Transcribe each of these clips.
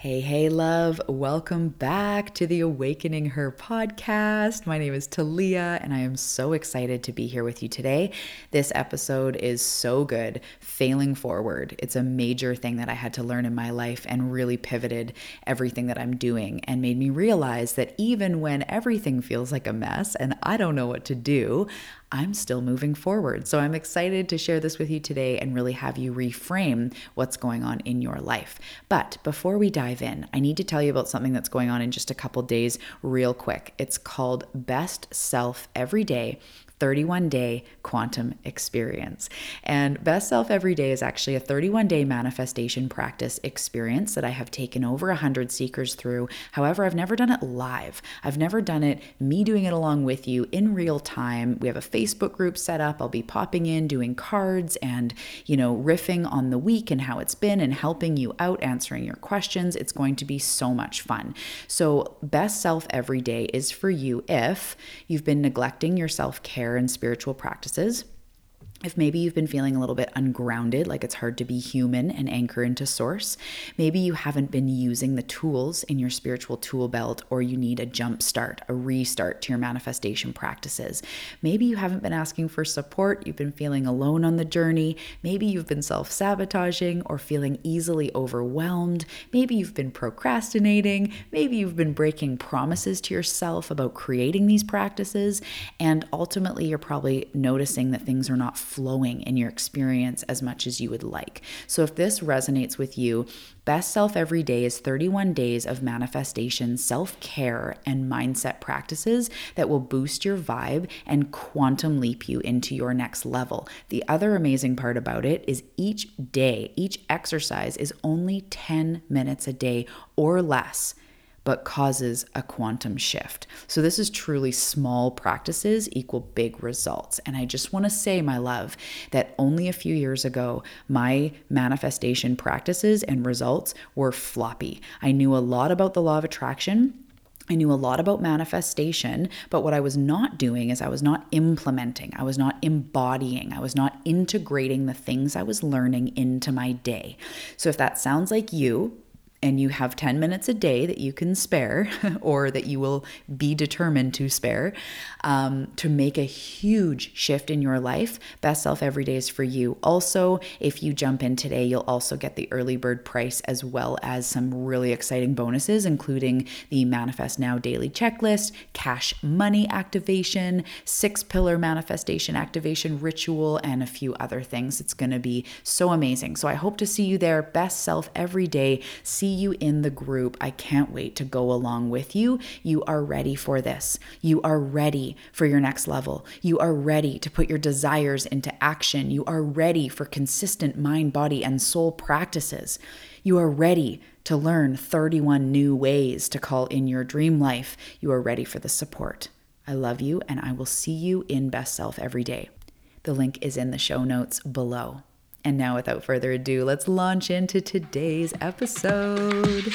Hey, hey, love. Welcome back to the Awakening Her podcast. My name is Talia, and I am so excited to be here with you today. This episode is so good. Failing forward. It's a major thing that I had to learn in my life and really pivoted everything that I'm doing and made me realize that even when everything feels like a mess and I don't know what to do, I'm still moving forward. So I'm excited to share this with you today and really have you reframe what's going on in your life. But before we dive in, I need to tell you about something that's going on in just a couple days, real quick. It's called Best Self Every Day 31 day quantum experience. And Best Self Every Day is actually a 31 day manifestation practice experience that I have taken over 100 seekers through. However, I've never done it live. I've never done it, me doing it along with you in real time. We have a Facebook group set up. I'll be popping in, doing cards and, you know, riffing on the week and how it's been and helping you out, answering your questions. It's going to be so much fun. So, Best Self Every Day is for you if you've been neglecting your self care and spiritual practices if maybe you've been feeling a little bit ungrounded, like it's hard to be human and anchor into source, maybe you haven't been using the tools in your spiritual tool belt, or you need a jump start, a restart to your manifestation practices. Maybe you haven't been asking for support, you've been feeling alone on the journey, maybe you've been self sabotaging or feeling easily overwhelmed, maybe you've been procrastinating, maybe you've been breaking promises to yourself about creating these practices, and ultimately you're probably noticing that things are not flowing in your experience as much as you would like. So, if this resonates with you, Best Self Every Day is 31 days of manifestation, self care, and mindset practices that will boost your vibe and quantum leap you into your next level. The other amazing part about it is each day, each exercise is only 10 minutes a day or less but causes a quantum shift. So, this is truly small practices equal big results. And I just want to say, my love, that only a few years ago, my manifestation practices and results were floppy. I knew a lot about the law of attraction. I knew a lot about manifestation, but what I was not doing is I was not implementing, I was not embodying, I was not integrating the things I was learning into my day. So, if that sounds like you, and you have 10 minutes a day that you can spare or that you will be determined to spare um, to make a huge shift in your life, Best Self Every Day is for you. Also, if you jump in today, you'll also get the early bird price as well as some really exciting bonuses, including the Manifest Now daily checklist, cash money activation, six pillar manifestation activation ritual, and a few other things. It's going to be so amazing. So I hope to see you there. Best Self Every Day. See you in the group. I can't wait to go along with you. You are ready for this. You are ready for your next level. You are ready to put your desires into action. You are ready for consistent mind, body, and soul practices. You are ready to learn 31 new ways to call in your dream life. You are ready for the support. I love you, and I will see you in Best Self every day. The link is in the show notes below. And now, without further ado, let's launch into today's episode.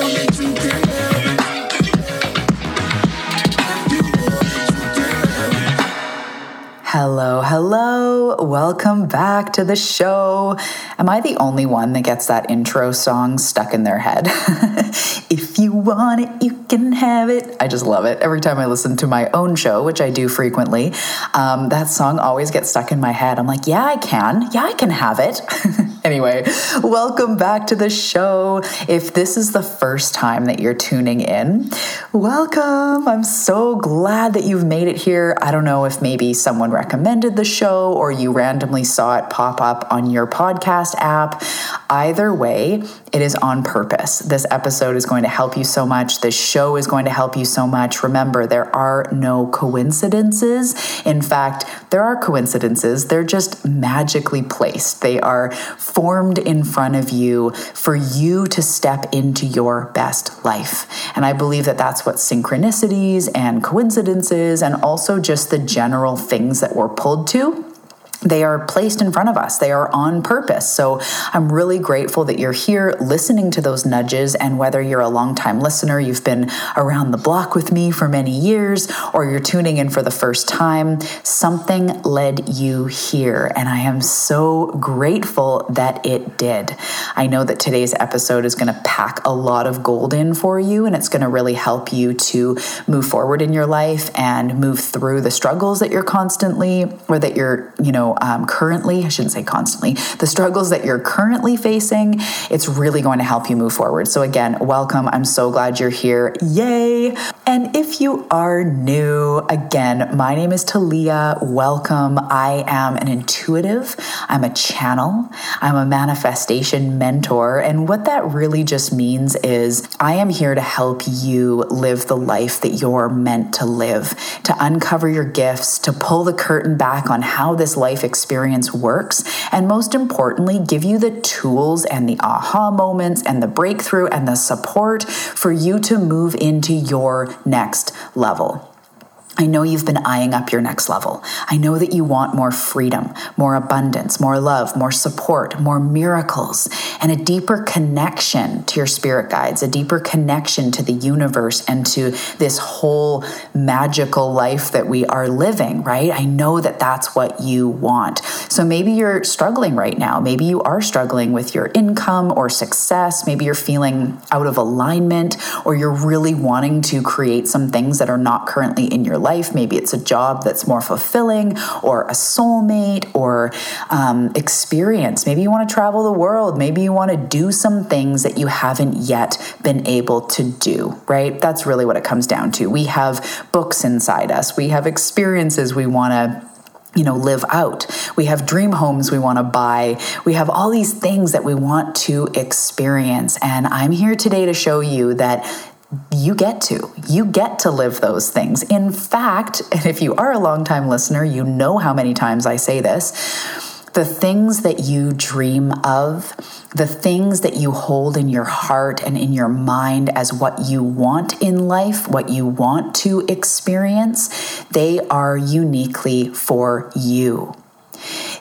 Hello, hello. Welcome back to the show. Am I the only one that gets that intro song stuck in their head? if you want it, you can have it. I just love it. Every time I listen to my own show, which I do frequently, um, that song always gets stuck in my head. I'm like, yeah, I can. Yeah, I can have it. anyway, welcome back to the show. If this is the first time that you're tuning in, welcome. I'm so glad that you've made it here. I don't know if maybe someone recommended the show or you randomly saw it pop up on your podcast app. Either way, it is on purpose. This episode is going to help you so much. This show is going to help you so much. Remember, there are no coincidences. In fact, there are coincidences, they're just magically placed. They are formed in front of you for you to step into your best life. And I believe that that's what synchronicities and coincidences and also just the general things that we're pulled to they are placed in front of us. They are on purpose. So I'm really grateful that you're here listening to those nudges. And whether you're a longtime listener, you've been around the block with me for many years, or you're tuning in for the first time, something led you here. And I am so grateful that it did. I know that today's episode is going to pack a lot of gold in for you, and it's going to really help you to move forward in your life and move through the struggles that you're constantly, or that you're, you know, um, currently, I shouldn't say constantly, the struggles that you're currently facing, it's really going to help you move forward. So, again, welcome. I'm so glad you're here. Yay! And if you are new, again, my name is Talia. Welcome. I am an intuitive, I'm a channel, I'm a manifestation mentor. And what that really just means is I am here to help you live the life that you're meant to live, to uncover your gifts, to pull the curtain back on how this life life experience works, and most importantly, give you the tools and the aha moments and the breakthrough and the support for you to move into your next level. I know you've been eyeing up your next level. I know that you want more freedom, more abundance, more love, more support, more miracles, and a deeper connection to your spirit guides, a deeper connection to the universe and to this whole magical life that we are living, right? I know that that's what you want. So maybe you're struggling right now. Maybe you are struggling with your income or success. Maybe you're feeling out of alignment or you're really wanting to create some things that are not currently in your life. Maybe it's a job that's more fulfilling, or a soulmate, or um, experience. Maybe you want to travel the world. Maybe you want to do some things that you haven't yet been able to do, right? That's really what it comes down to. We have books inside us, we have experiences we want to you know, live out. We have dream homes we want to buy. We have all these things that we want to experience. And I'm here today to show you that you get to. You get to live those things. In fact, and if you are a longtime listener, you know how many times I say this the things that you dream of, the things that you hold in your heart and in your mind as what you want in life, what you want to experience, they are uniquely for you.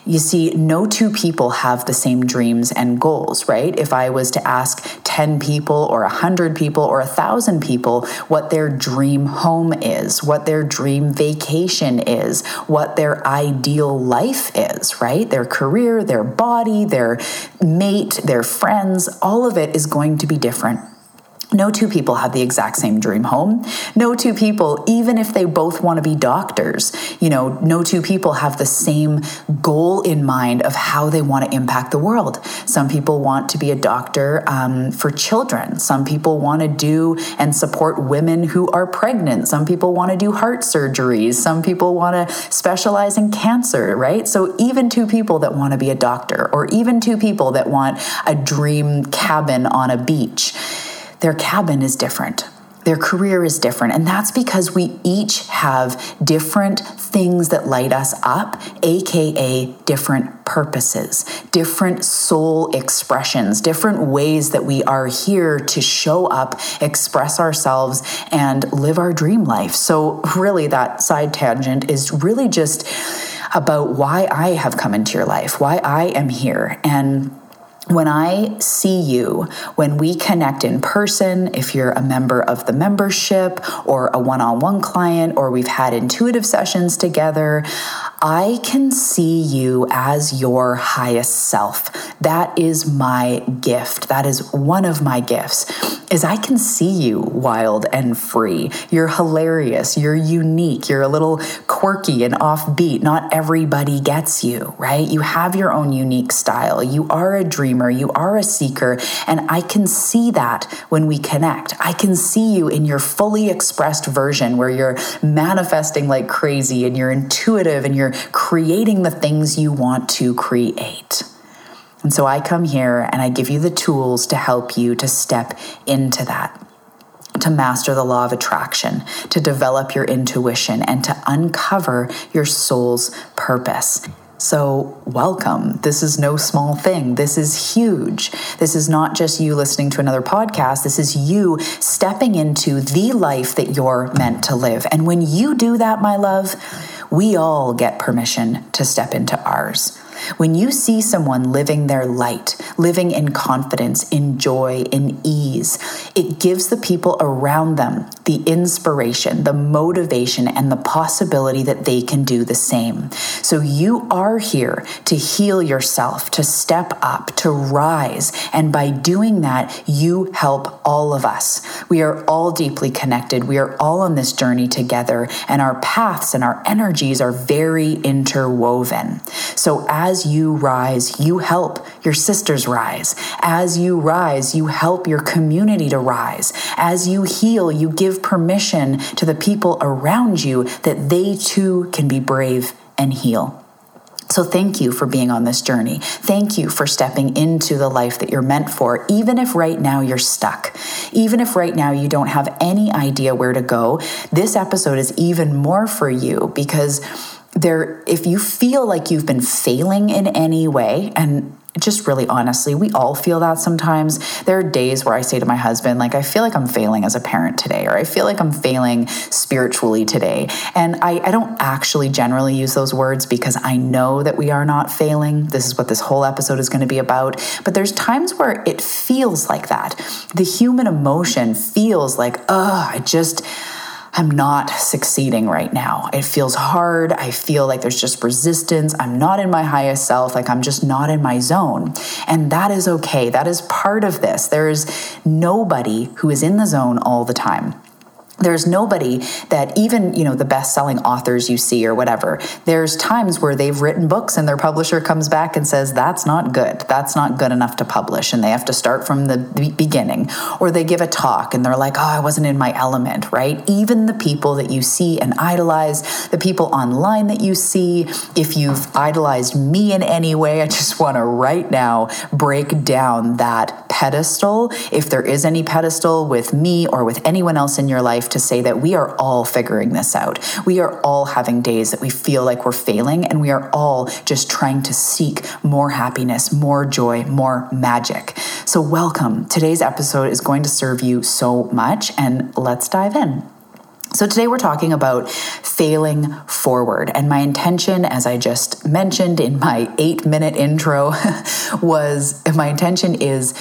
You see, no two people have the same dreams and goals, right? If I was to ask 10 people or 100 people or 1,000 people what their dream home is, what their dream vacation is, what their ideal life is, right? Their career, their body, their mate, their friends, all of it is going to be different. No two people have the exact same dream home. No two people, even if they both want to be doctors, you know, no two people have the same goal in mind of how they want to impact the world. Some people want to be a doctor um, for children. Some people want to do and support women who are pregnant. Some people want to do heart surgeries. Some people want to specialize in cancer, right? So even two people that want to be a doctor, or even two people that want a dream cabin on a beach their cabin is different. Their career is different. And that's because we each have different things that light us up, AKA different purposes, different soul expressions, different ways that we are here to show up, express ourselves, and live our dream life. So, really, that side tangent is really just about why I have come into your life, why I am here. And when I see you, when we connect in person, if you're a member of the membership or a one on one client, or we've had intuitive sessions together, I can see you as your highest self. That is my gift. That is one of my gifts. Is I can see you wild and free. You're hilarious, you're unique, you're a little quirky and offbeat. Not everybody gets you, right? You have your own unique style. You are a dreamer, you are a seeker, and I can see that when we connect. I can see you in your fully expressed version where you're manifesting like crazy and you're intuitive and you're creating the things you want to create. And so I come here and I give you the tools to help you to step into that to master the law of attraction, to develop your intuition, and to uncover your soul's purpose. So, welcome. This is no small thing. This is huge. This is not just you listening to another podcast. This is you stepping into the life that you're meant to live. And when you do that, my love, we all get permission to step into ours. When you see someone living their light, living in confidence, in joy, in ease, it gives the people around them the inspiration, the motivation, and the possibility that they can do the same. So you are here to heal yourself, to step up, to rise. And by doing that, you help all of us. We are all deeply connected. We are all on this journey together, and our paths and our energies are very interwoven. So as as you rise, you help your sisters rise. As you rise, you help your community to rise. As you heal, you give permission to the people around you that they too can be brave and heal. So, thank you for being on this journey. Thank you for stepping into the life that you're meant for, even if right now you're stuck. Even if right now you don't have any idea where to go, this episode is even more for you because there if you feel like you've been failing in any way and just really honestly, we all feel that sometimes. There are days where I say to my husband, like, I feel like I'm failing as a parent today, or I feel like I'm failing spiritually today. And I, I don't actually generally use those words because I know that we are not failing. This is what this whole episode is going to be about. But there's times where it feels like that. The human emotion feels like, oh, I just. I'm not succeeding right now. It feels hard. I feel like there's just resistance. I'm not in my highest self. Like I'm just not in my zone. And that is okay. That is part of this. There is nobody who is in the zone all the time there's nobody that even you know the best-selling authors you see or whatever. There's times where they've written books and their publisher comes back and says that's not good. That's not good enough to publish and they have to start from the beginning. Or they give a talk and they're like oh i wasn't in my element right? Even the people that you see and idolize the people online that you see if you've idolized me in any way i just want to right now break down that pedestal. If there is any pedestal with me or with anyone else in your life to say that we are all figuring this out. We are all having days that we feel like we're failing, and we are all just trying to seek more happiness, more joy, more magic. So, welcome. Today's episode is going to serve you so much, and let's dive in. So, today we're talking about failing forward. And my intention, as I just mentioned in my eight minute intro, was my intention is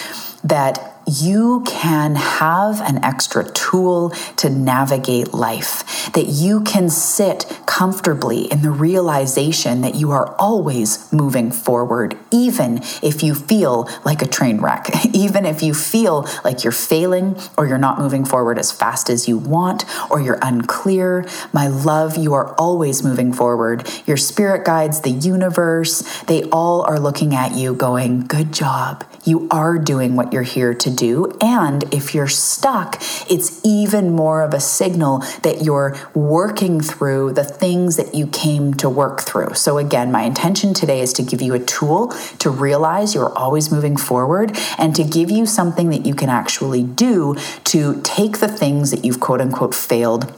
that you can have an extra tool to navigate life, that you can sit comfortably in the realization that you are always moving forward, even if you feel like a train wreck, even if you feel like you're failing or you're not moving forward as fast as you want or you're unclear. My love, you are always moving forward. Your spirit guides, the universe, they all are looking at you going, Good job. You are doing what you're here to do. And if you're stuck, it's even more of a signal that you're working through the things that you came to work through. So, again, my intention today is to give you a tool to realize you're always moving forward and to give you something that you can actually do to take the things that you've quote unquote failed.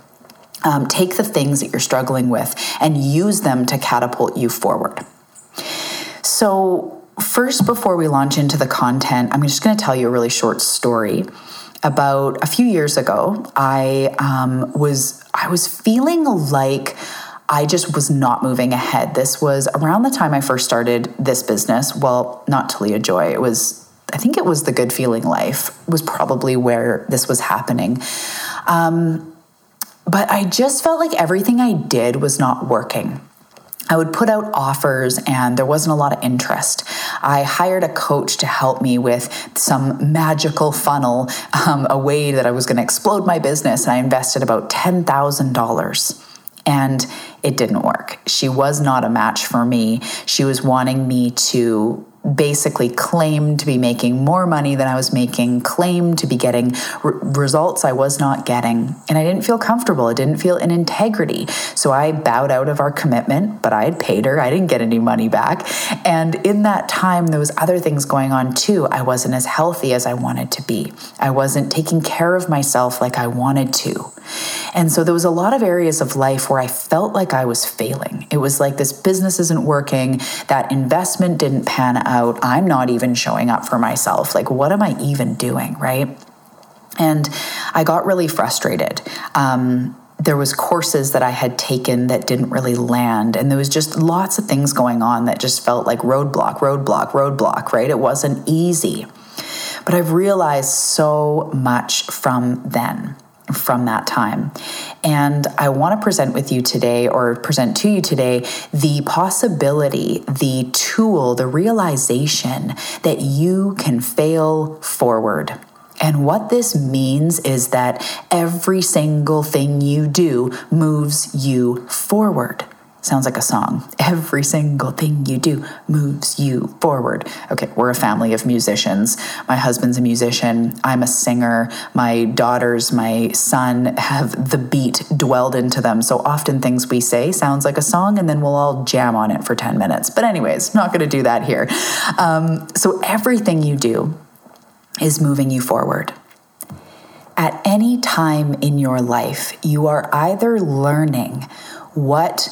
Um, take the things that you're struggling with and use them to catapult you forward. So, First, before we launch into the content, I'm just going to tell you a really short story. About a few years ago, I um, was I was feeling like I just was not moving ahead. This was around the time I first started this business. Well, not Talia Joy. It was I think it was the Good Feeling Life was probably where this was happening. Um, but I just felt like everything I did was not working. I would put out offers and there wasn't a lot of interest. I hired a coach to help me with some magical funnel, um, a way that I was going to explode my business. And I invested about $10,000 and it didn't work. She was not a match for me. She was wanting me to basically claimed to be making more money than I was making, claimed to be getting r- results I was not getting. And I didn't feel comfortable. I didn't feel in integrity. So I bowed out of our commitment, but I had paid her. I didn't get any money back. And in that time, there was other things going on too. I wasn't as healthy as I wanted to be. I wasn't taking care of myself like I wanted to. And so there was a lot of areas of life where I felt like I was failing. It was like this business isn't working, that investment didn't pan out, I'm not even showing up for myself. Like, what am I even doing, right? And I got really frustrated. Um, there was courses that I had taken that didn't really land and there was just lots of things going on that just felt like roadblock, roadblock, roadblock, right? It wasn't easy. But I've realized so much from then from that time. And I want to present with you today, or present to you today, the possibility, the tool, the realization that you can fail forward. And what this means is that every single thing you do moves you forward. Sounds like a song. Every single thing you do moves you forward. Okay, we're a family of musicians. My husband's a musician. I'm a singer. My daughters, my son have the beat dwelled into them. So often things we say sounds like a song and then we'll all jam on it for 10 minutes. But, anyways, not going to do that here. Um, so everything you do is moving you forward. At any time in your life, you are either learning what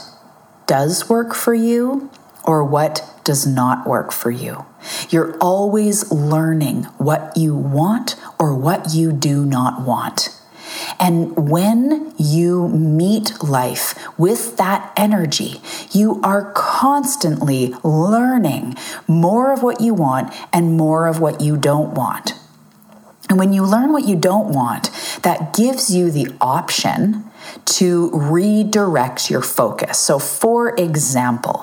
does work for you or what does not work for you. You're always learning what you want or what you do not want. And when you meet life with that energy, you are constantly learning more of what you want and more of what you don't want. And when you learn what you don't want, that gives you the option to redirect your focus. So, for example,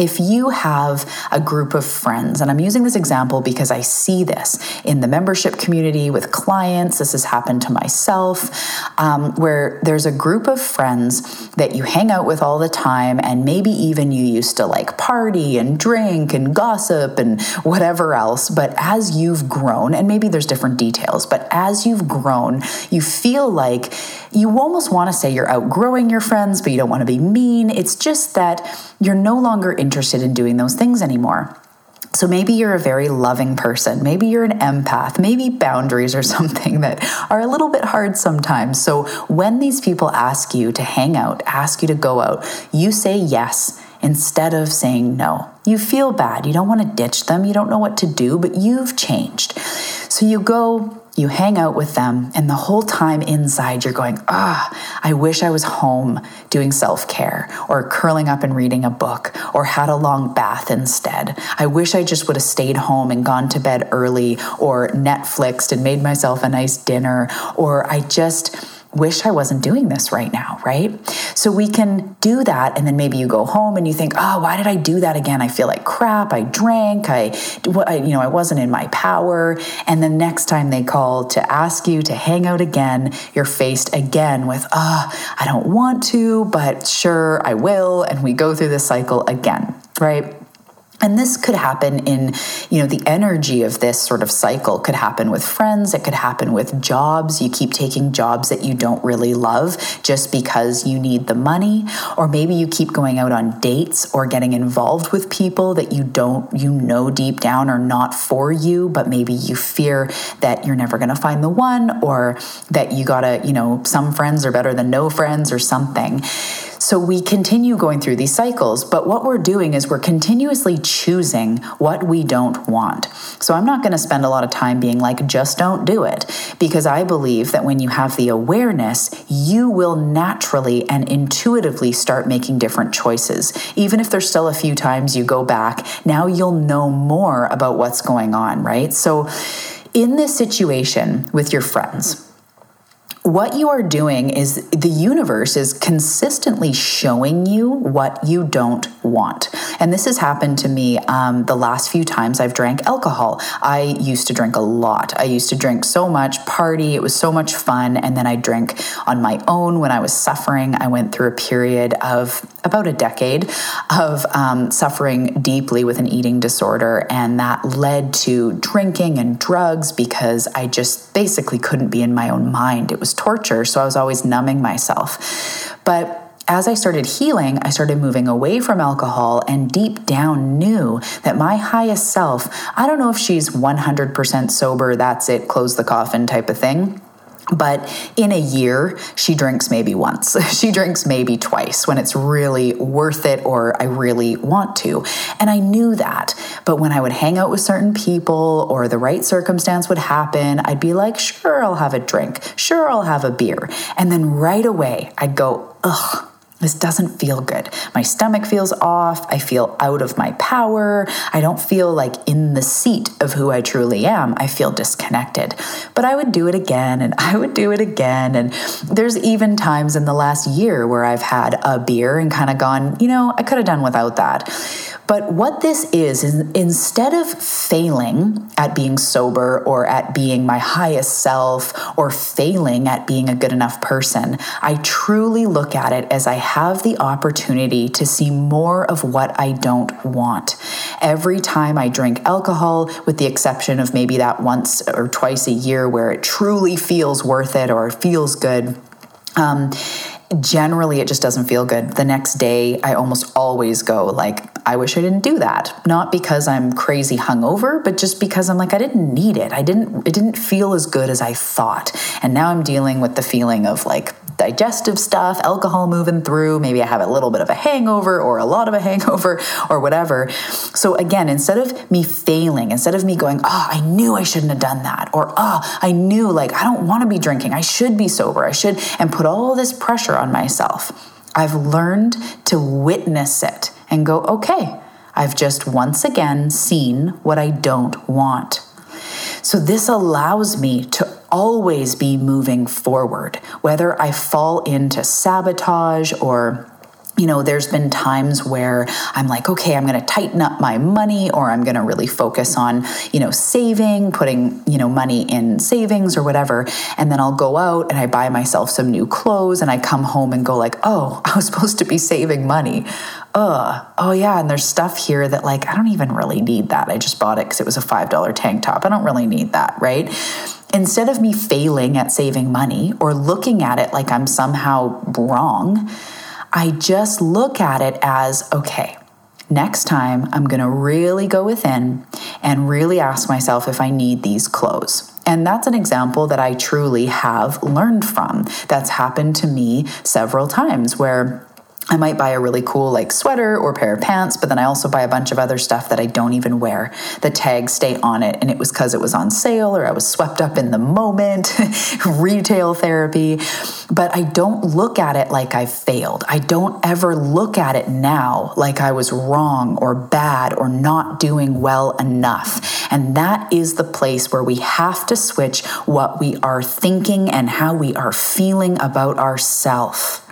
if you have a group of friends, and I'm using this example because I see this in the membership community with clients, this has happened to myself, um, where there's a group of friends that you hang out with all the time, and maybe even you used to like party and drink and gossip and whatever else. But as you've grown, and maybe there's different details, but as you've grown, you feel like you almost want to say you're outgrowing your friends, but you don't want to be mean. It's just that you're no longer interested in doing those things anymore. So maybe you're a very loving person. Maybe you're an empath. Maybe boundaries are something that are a little bit hard sometimes. So when these people ask you to hang out, ask you to go out, you say yes instead of saying no. You feel bad. You don't want to ditch them. You don't know what to do, but you've changed. So you go you hang out with them, and the whole time inside, you're going, Ah, I wish I was home doing self care, or curling up and reading a book, or had a long bath instead. I wish I just would have stayed home and gone to bed early, or Netflixed and made myself a nice dinner, or I just wish I wasn't doing this right now, right? So we can do that. And then maybe you go home and you think, oh, why did I do that again? I feel like crap. I drank. I, you know, I wasn't in my power. And the next time they call to ask you to hang out again, you're faced again with, oh, I don't want to, but sure, I will. And we go through this cycle again, right? And this could happen in, you know, the energy of this sort of cycle could happen with friends. It could happen with jobs. You keep taking jobs that you don't really love just because you need the money. Or maybe you keep going out on dates or getting involved with people that you don't, you know, deep down are not for you, but maybe you fear that you're never going to find the one or that you gotta, you know, some friends are better than no friends or something. So we continue going through these cycles, but what we're doing is we're continuously choosing what we don't want. So I'm not going to spend a lot of time being like, just don't do it, because I believe that when you have the awareness, you will naturally and intuitively start making different choices. Even if there's still a few times you go back, now you'll know more about what's going on, right? So in this situation with your friends, what you are doing is the universe is consistently showing you what you don't want. And this has happened to me um, the last few times I've drank alcohol. I used to drink a lot. I used to drink so much, party, it was so much fun. And then I drink on my own when I was suffering. I went through a period of about a decade of um, suffering deeply with an eating disorder, and that led to drinking and drugs because I just basically couldn't be in my own mind. It was torture, so I was always numbing myself. But as I started healing, I started moving away from alcohol and deep down knew that my highest self, I don't know if she's 100% sober, that's it, close the coffin type of thing but in a year, she drinks maybe once. she drinks maybe twice when it's really worth it or I really want to. And I knew that. But when I would hang out with certain people or the right circumstance would happen, I'd be like, sure, I'll have a drink. Sure, I'll have a beer. And then right away, I'd go, ugh, this doesn't feel good. My stomach feels off. I feel out of my power. I don't feel like in the seat of who I truly am. I feel disconnected. But I would do it again and I would do it again. And there's even times in the last year where I've had a beer and kind of gone, you know, I could have done without that. But what this is, is instead of failing at being sober or at being my highest self or failing at being a good enough person, I truly look at it as I have the opportunity to see more of what I don't want. Every time I drink alcohol, with the exception of maybe that once or twice a year where it truly feels worth it or feels good. Um, generally it just doesn't feel good. The next day, I almost always go like, I wish I didn't do that. Not because I'm crazy hungover, but just because I'm like, I didn't need it. I didn't, it didn't feel as good as I thought. And now I'm dealing with the feeling of like digestive stuff, alcohol moving through. Maybe I have a little bit of a hangover or a lot of a hangover or whatever. So again, instead of me failing, instead of me going, oh, I knew I shouldn't have done that, or oh, I knew like I don't want to be drinking, I should be sober, I should, and put all this pressure on myself, I've learned to witness it and go, okay, I've just once again seen what I don't want. So, this allows me to always be moving forward, whether I fall into sabotage or you know, there's been times where I'm like, okay, I'm going to tighten up my money or I'm going to really focus on, you know, saving, putting, you know, money in savings or whatever. And then I'll go out and I buy myself some new clothes and I come home and go like, oh, I was supposed to be saving money. Ugh. Oh, yeah. And there's stuff here that like, I don't even really need that. I just bought it because it was a $5 tank top. I don't really need that. Right instead of me failing at saving money or looking at it like I'm somehow wrong, I just look at it as okay, next time I'm going to really go within and really ask myself if I need these clothes. And that's an example that I truly have learned from. That's happened to me several times where I might buy a really cool like sweater or pair of pants, but then I also buy a bunch of other stuff that I don't even wear. The tags stay on it, and it was because it was on sale or I was swept up in the moment, retail therapy. But I don't look at it like I failed. I don't ever look at it now like I was wrong or bad or not doing well enough. And that is the place where we have to switch what we are thinking and how we are feeling about ourselves.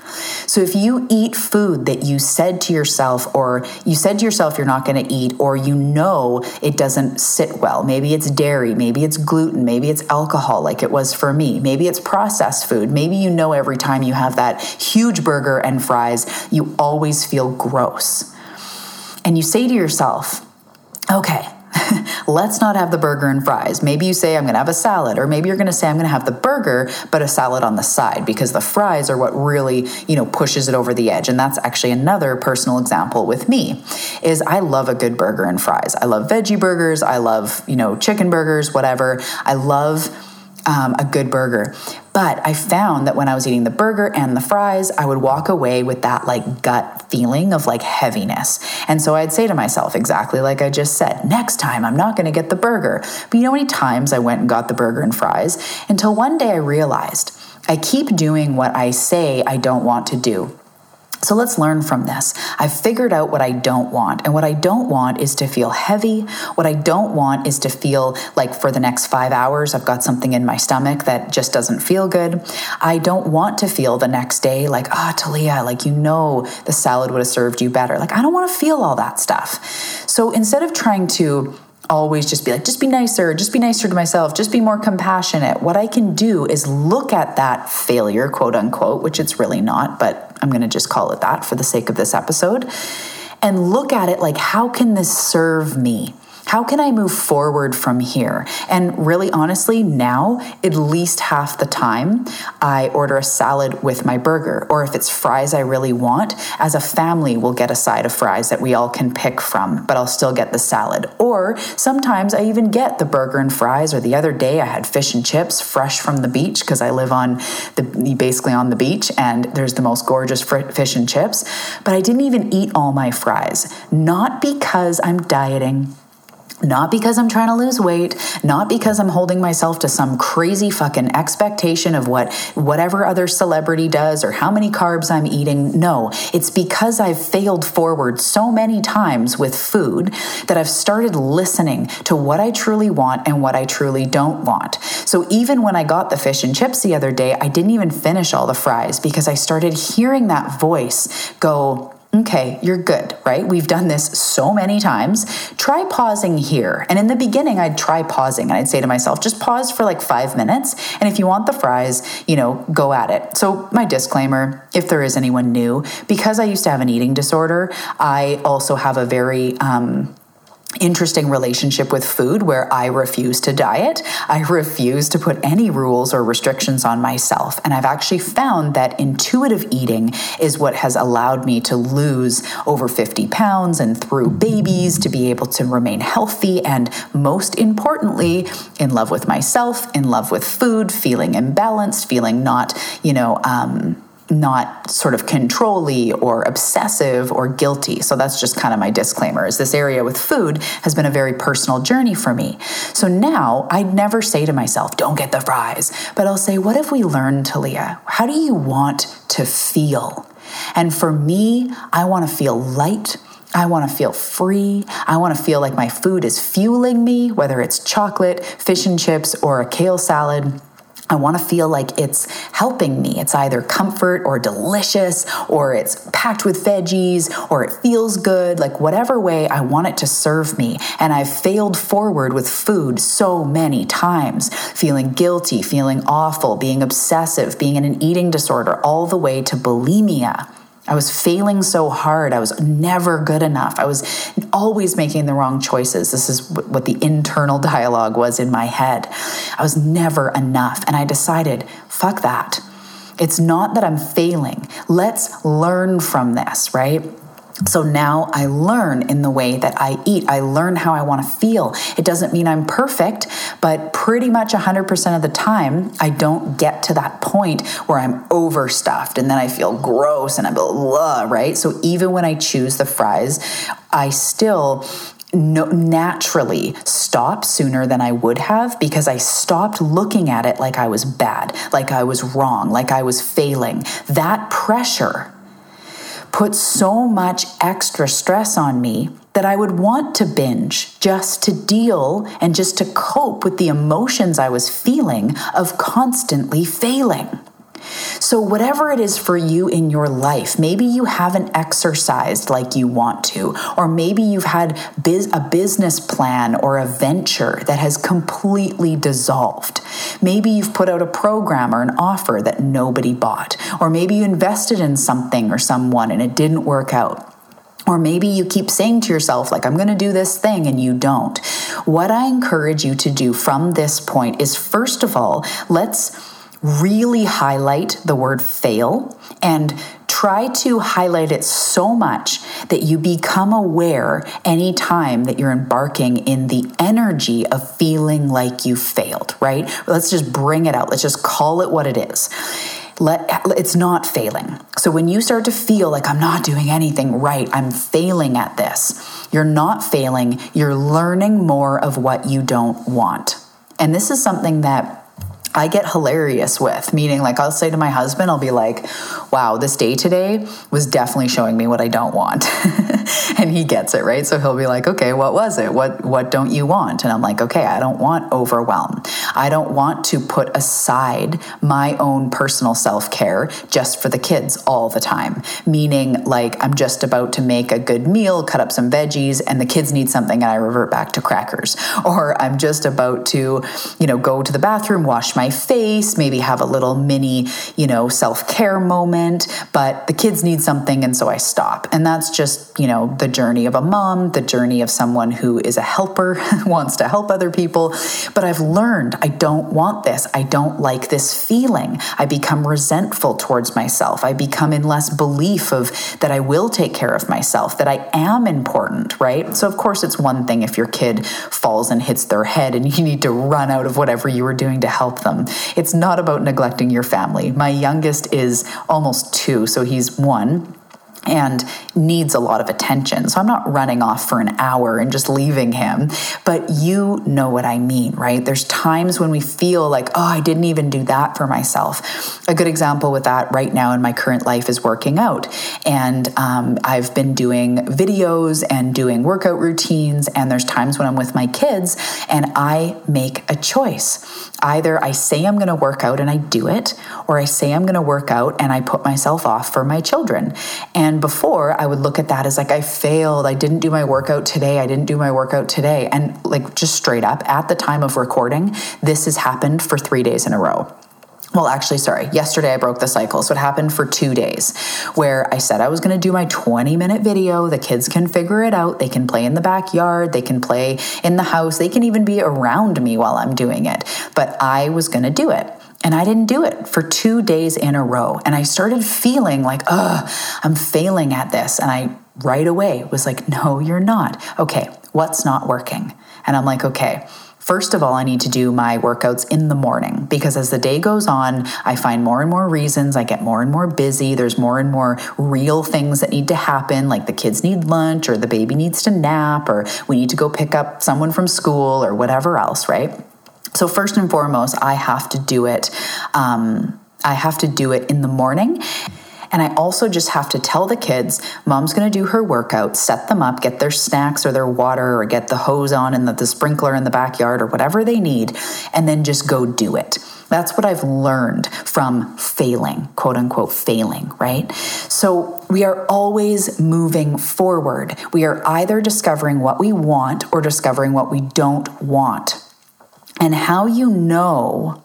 So if you eat food that you said to yourself, or you said to yourself you're not going to eat, or you know it doesn't sit well, maybe it's dairy, maybe it's gluten, maybe it's alcohol, like it was for me, maybe it's processed food, maybe you know every time you have that huge burger and fries, you always feel gross. And you say to yourself, okay, let's not have the burger and fries. Maybe you say, I'm going to have a salad, or maybe you're going to say, I'm going to have the burger, but a salad on the side because the fries are what really, you know, pushes it over the edge. And that's actually another personal example with me is I love a good burger and fries. I love veggie burgers. I love, you know, chicken burgers, whatever. I love um, a good burger. But I found that when I was eating the burger and the fries, I would walk away with that like gut feeling of like heaviness. And so I'd say to myself, exactly like I just said, next time I'm not going to get the burger. But you know how many times I went and got the burger and fries until one day I realized I keep doing what I say I don't want to do. So let's learn from this. I've figured out what I don't want. And what I don't want is to feel heavy. What I don't want is to feel like for the next five hours, I've got something in my stomach that just doesn't feel good. I don't want to feel the next day like, ah, oh, Talia, like you know the salad would have served you better. Like, I don't want to feel all that stuff. So instead of trying to always just be like, just be nicer, just be nicer to myself, just be more compassionate. What I can do is look at that failure, quote unquote, which it's really not, but I'm going to just call it that for the sake of this episode, and look at it like, how can this serve me? How can I move forward from here? And really, honestly, now, at least half the time, I order a salad with my burger. Or if it's fries I really want, as a family, we'll get a side of fries that we all can pick from, but I'll still get the salad. Or sometimes I even get the burger and fries. Or the other day, I had fish and chips fresh from the beach because I live on the basically on the beach and there's the most gorgeous fish and chips. But I didn't even eat all my fries, not because I'm dieting not because I'm trying to lose weight, not because I'm holding myself to some crazy fucking expectation of what whatever other celebrity does or how many carbs I'm eating. No, it's because I've failed forward so many times with food that I've started listening to what I truly want and what I truly don't want. So even when I got the fish and chips the other day, I didn't even finish all the fries because I started hearing that voice go, Okay, you're good, right? We've done this so many times. Try pausing here. And in the beginning, I'd try pausing and I'd say to myself, just pause for like five minutes. And if you want the fries, you know, go at it. So, my disclaimer if there is anyone new, because I used to have an eating disorder, I also have a very, um, interesting relationship with food where I refuse to diet. I refuse to put any rules or restrictions on myself. And I've actually found that intuitive eating is what has allowed me to lose over 50 pounds and through babies to be able to remain healthy and most importantly, in love with myself, in love with food, feeling imbalanced, feeling not, you know, um, not sort of controlly or obsessive or guilty. So that's just kind of my disclaimer is this area with food has been a very personal journey for me. So now I'd never say to myself, don't get the fries, but I'll say, what have we learned, Talia? How do you want to feel? And for me, I want to feel light. I want to feel free. I want to feel like my food is fueling me, whether it's chocolate, fish and chips, or a kale salad. I want to feel like it's helping me. It's either comfort or delicious, or it's packed with veggies, or it feels good. Like, whatever way I want it to serve me. And I've failed forward with food so many times, feeling guilty, feeling awful, being obsessive, being in an eating disorder, all the way to bulimia. I was failing so hard. I was never good enough. I was always making the wrong choices. This is what the internal dialogue was in my head. I was never enough. And I decided, fuck that. It's not that I'm failing. Let's learn from this, right? So now I learn in the way that I eat. I learn how I want to feel. It doesn't mean I'm perfect, but pretty much 100% of the time, I don't get to that point where I'm overstuffed and then I feel gross and I'm blah, right? So even when I choose the fries, I still no, naturally stop sooner than I would have because I stopped looking at it like I was bad, like I was wrong, like I was failing. That pressure put so much extra stress on me that I would want to binge just to deal and just to cope with the emotions I was feeling of constantly failing. So, whatever it is for you in your life, maybe you haven't exercised like you want to, or maybe you've had biz- a business plan or a venture that has completely dissolved. Maybe you've put out a program or an offer that nobody bought, or maybe you invested in something or someone and it didn't work out. Or maybe you keep saying to yourself, like, I'm going to do this thing, and you don't. What I encourage you to do from this point is first of all, let's really highlight the word fail and try to highlight it so much that you become aware anytime that you're embarking in the energy of feeling like you failed, right? Let's just bring it out. Let's just call it what it is. Let, it's not failing. So when you start to feel like I'm not doing anything right, I'm failing at this, you're not failing, you're learning more of what you don't want. And this is something that I get hilarious with, meaning like I'll say to my husband, I'll be like, wow, this day today was definitely showing me what I don't want. and he gets it, right? So he'll be like, okay, what was it? What what don't you want? And I'm like, okay, I don't want overwhelm. I don't want to put aside my own personal self-care just for the kids all the time. Meaning like I'm just about to make a good meal, cut up some veggies, and the kids need something and I revert back to crackers. Or I'm just about to, you know, go to the bathroom, wash my face, maybe have a little mini, you know, self-care moment, but the kids need something and so I stop. And that's just, you know, the journey of a mom, the journey of someone who is a helper, wants to help other people. But I've learned I don't want this. I don't like this feeling. I become resentful towards myself. I become in less belief of that I will take care of myself, that I am important, right? So of course it's one thing if your kid falls and hits their head and you need to run out of whatever you were doing to help them. It's not about neglecting your family. My youngest is almost 2, so he's 1 and needs a lot of attention. So I'm not running off for an hour and just leaving him, but you know what I mean, right? There's times when we feel like, oh, I didn't even do that for myself. A good example with that right now in my current life is working out. And um, I've been doing videos and doing workout routines. And there's times when I'm with my kids and I make a choice. Either I say I'm going to work out and I do it, or I say I'm going to work out and I put myself off for my children. And before, I would look at that as like, I failed. I didn't do my workout today. I didn't do my workout today. And like, just straight up at the time of recording, this has happened for three days in a row well, actually, sorry, yesterday I broke the cycle. So it happened for two days where I said I was going to do my 20 minute video. The kids can figure it out. They can play in the backyard, they can play in the house, they can even be around me while I'm doing it. But I was going to do it. And I didn't do it for two days in a row. And I started feeling like, ugh, I'm failing at this. And I right away was like, no, you're not. Okay, what's not working? And I'm like, okay, First of all, I need to do my workouts in the morning because as the day goes on, I find more and more reasons. I get more and more busy. There's more and more real things that need to happen, like the kids need lunch or the baby needs to nap or we need to go pick up someone from school or whatever else, right? So, first and foremost, I have to do it. Um, I have to do it in the morning. And I also just have to tell the kids, mom's going to do her workout, set them up, get their snacks or their water, or get the hose on and the, the sprinkler in the backyard or whatever they need, and then just go do it. That's what I've learned from failing, quote unquote, failing, right? So we are always moving forward. We are either discovering what we want or discovering what we don't want. And how you know,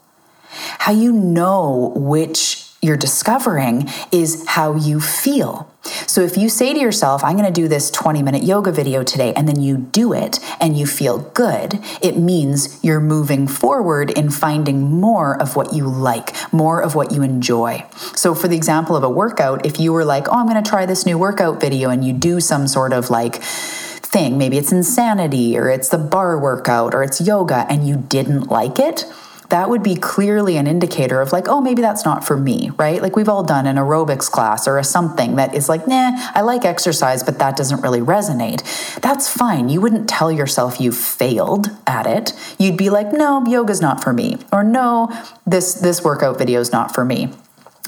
how you know which you're discovering is how you feel. So if you say to yourself, I'm going to do this 20 minute yoga video today, and then you do it and you feel good, it means you're moving forward in finding more of what you like, more of what you enjoy. So for the example of a workout, if you were like, oh, I'm going to try this new workout video, and you do some sort of like, thing. Maybe it's insanity or it's the barre workout or it's yoga and you didn't like it that would be clearly an indicator of like, oh, maybe that's not for me, right? Like we've all done an aerobics class or a something that is like, nah, I like exercise, but that doesn't really resonate. That's fine. You wouldn't tell yourself you failed at it. You'd be like, no, yoga's not for me, or no, this this workout video is not for me.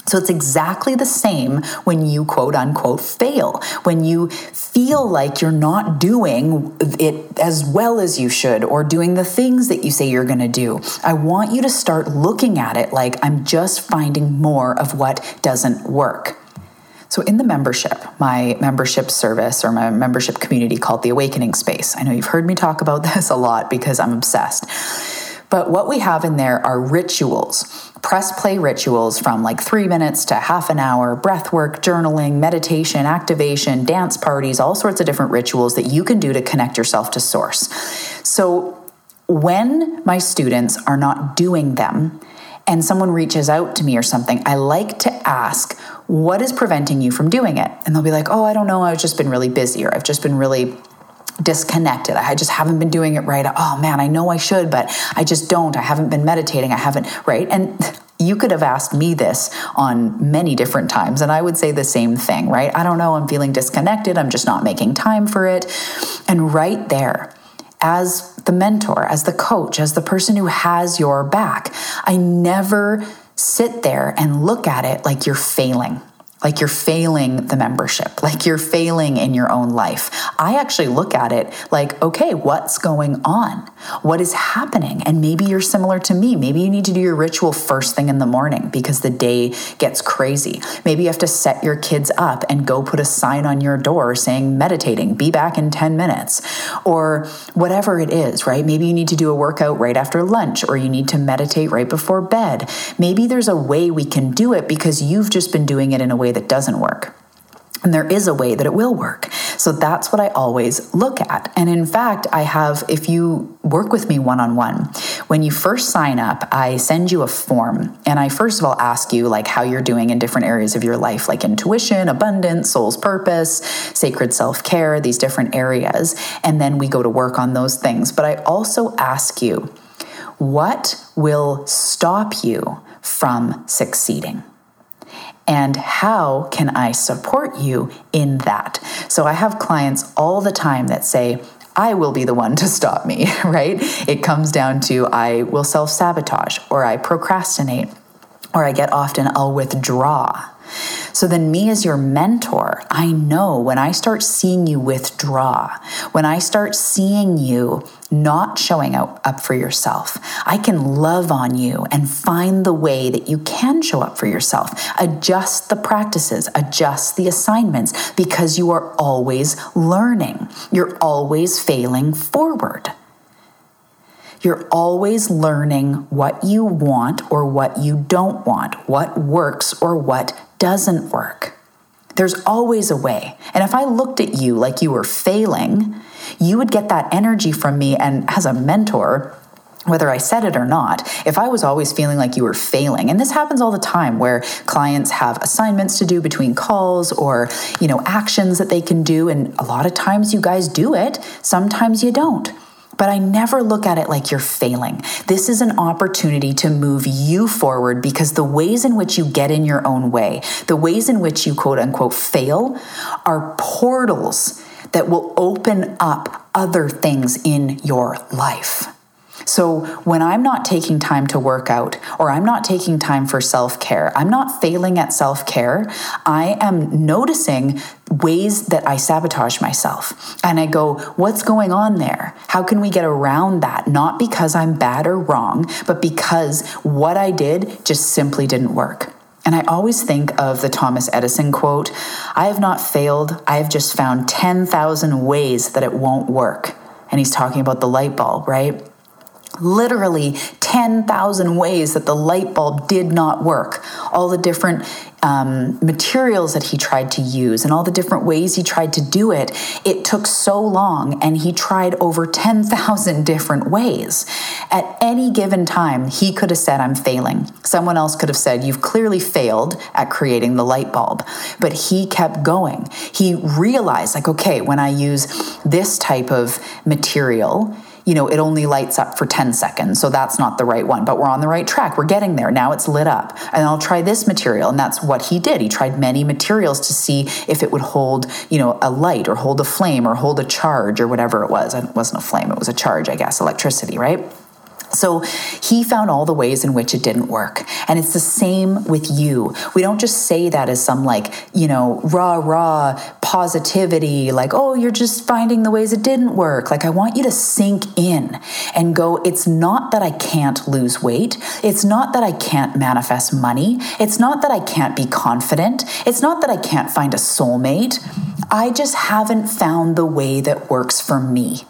So it's exactly the same when you quote unquote fail, when you feel like you're not doing it as well as you should or doing the things that you say you're going to do. I want you to start looking at it like I'm just finding more of what doesn't work. So, in the membership, my membership service or my membership community called the Awakening Space, I know you've heard me talk about this a lot because I'm obsessed. But what we have in there are rituals, press play rituals from like three minutes to half an hour, breath work, journaling, meditation, activation, dance parties, all sorts of different rituals that you can do to connect yourself to source. So when my students are not doing them, and someone reaches out to me or something, I like to ask, what is preventing you from doing it? And they'll be like, oh, I don't know. I've just been really busy or I've just been really disconnected. I just haven't been doing it right. Oh man, I know I should, but I just don't. I haven't been meditating. I haven't, right? And you could have asked me this on many different times, and I would say the same thing, right? I don't know. I'm feeling disconnected. I'm just not making time for it. And right there, as the mentor, as the coach, as the person who has your back. I never sit there and look at it like you're failing like you're failing the membership, like you're failing in your own life. I actually look at it like, okay, what's going on? What is happening? And maybe you're similar to me. Maybe you need to do your ritual first thing in the morning because the day gets crazy. Maybe you have to set your kids up and go put a sign on your door saying, meditating, be back in 10 minutes, or whatever it is, right? Maybe you need to do a workout right after lunch, or you need to meditate right before bed. Maybe there's a way we can do it because you've just been doing it in a way that doesn't work. And there is a way that it will work. So that's what I always look at. And in fact, I have, if you work with me one on one, when you first sign up, I send you a form. And I first of all ask you, like, how you're doing in different areas of your life, like intuition, abundance, soul's purpose, sacred self care, these different areas. And then we go to work on those things. But I also ask you, what will stop you from succeeding? And how can I support you in that? So I have clients all the time that say, I will be the one to stop me, right? It comes down to I will self sabotage, or I procrastinate, or I get often, I'll withdraw. So then, me as your mentor, I know when I start seeing you withdraw, when I start seeing you not showing up, for yourself, I can love on you and find the way that you can show up for yourself. Adjust the practices, adjust the assignments because you are always learning. You're always failing forward. You're always learning what you want or what you don't want, what works or what doesn't work. There's always a way. And if I looked at you like you were failing, you would get that energy from me. And as a mentor, whether I said it or not, if I was always feeling like you were failing, and this happens all the time where clients have assignments to do between calls or, you know, actions that they can do. And a lot of times you guys do it, sometimes you don't. But I never look at it like you're failing. This is an opportunity to move you forward because the ways in which you get in your own way, the ways in which you quote unquote fail, are portals that will open up other things in your life. So when I'm not taking time to work out or I'm not taking time for self care, I'm not failing at self care. I am noticing ways that I sabotage myself. And I go, what's going on there? How can we get around that? Not because I'm bad or wrong, but because what I did just simply didn't work. And I always think of the Thomas Edison quote I have not failed, I have just found 10,000 ways that it won't work. And he's talking about the light bulb, right? Literally 10,000 ways that the light bulb did not work, all the different um, materials that he tried to use, and all the different ways he tried to do it. It took so long, and he tried over 10,000 different ways. At any given time, he could have said, I'm failing. Someone else could have said, You've clearly failed at creating the light bulb. But he kept going. He realized, like, okay, when I use this type of material, you know, it only lights up for 10 seconds. So that's not the right one, but we're on the right track. We're getting there. Now it's lit up. And I'll try this material. And that's what he did. He tried many materials to see if it would hold, you know, a light or hold a flame or hold a charge or whatever it was. It wasn't a flame, it was a charge, I guess, electricity, right? So he found all the ways in which it didn't work. And it's the same with you. We don't just say that as some like, you know, rah, rah positivity, like, oh, you're just finding the ways it didn't work. Like, I want you to sink in and go, it's not that I can't lose weight. It's not that I can't manifest money. It's not that I can't be confident. It's not that I can't find a soulmate. I just haven't found the way that works for me.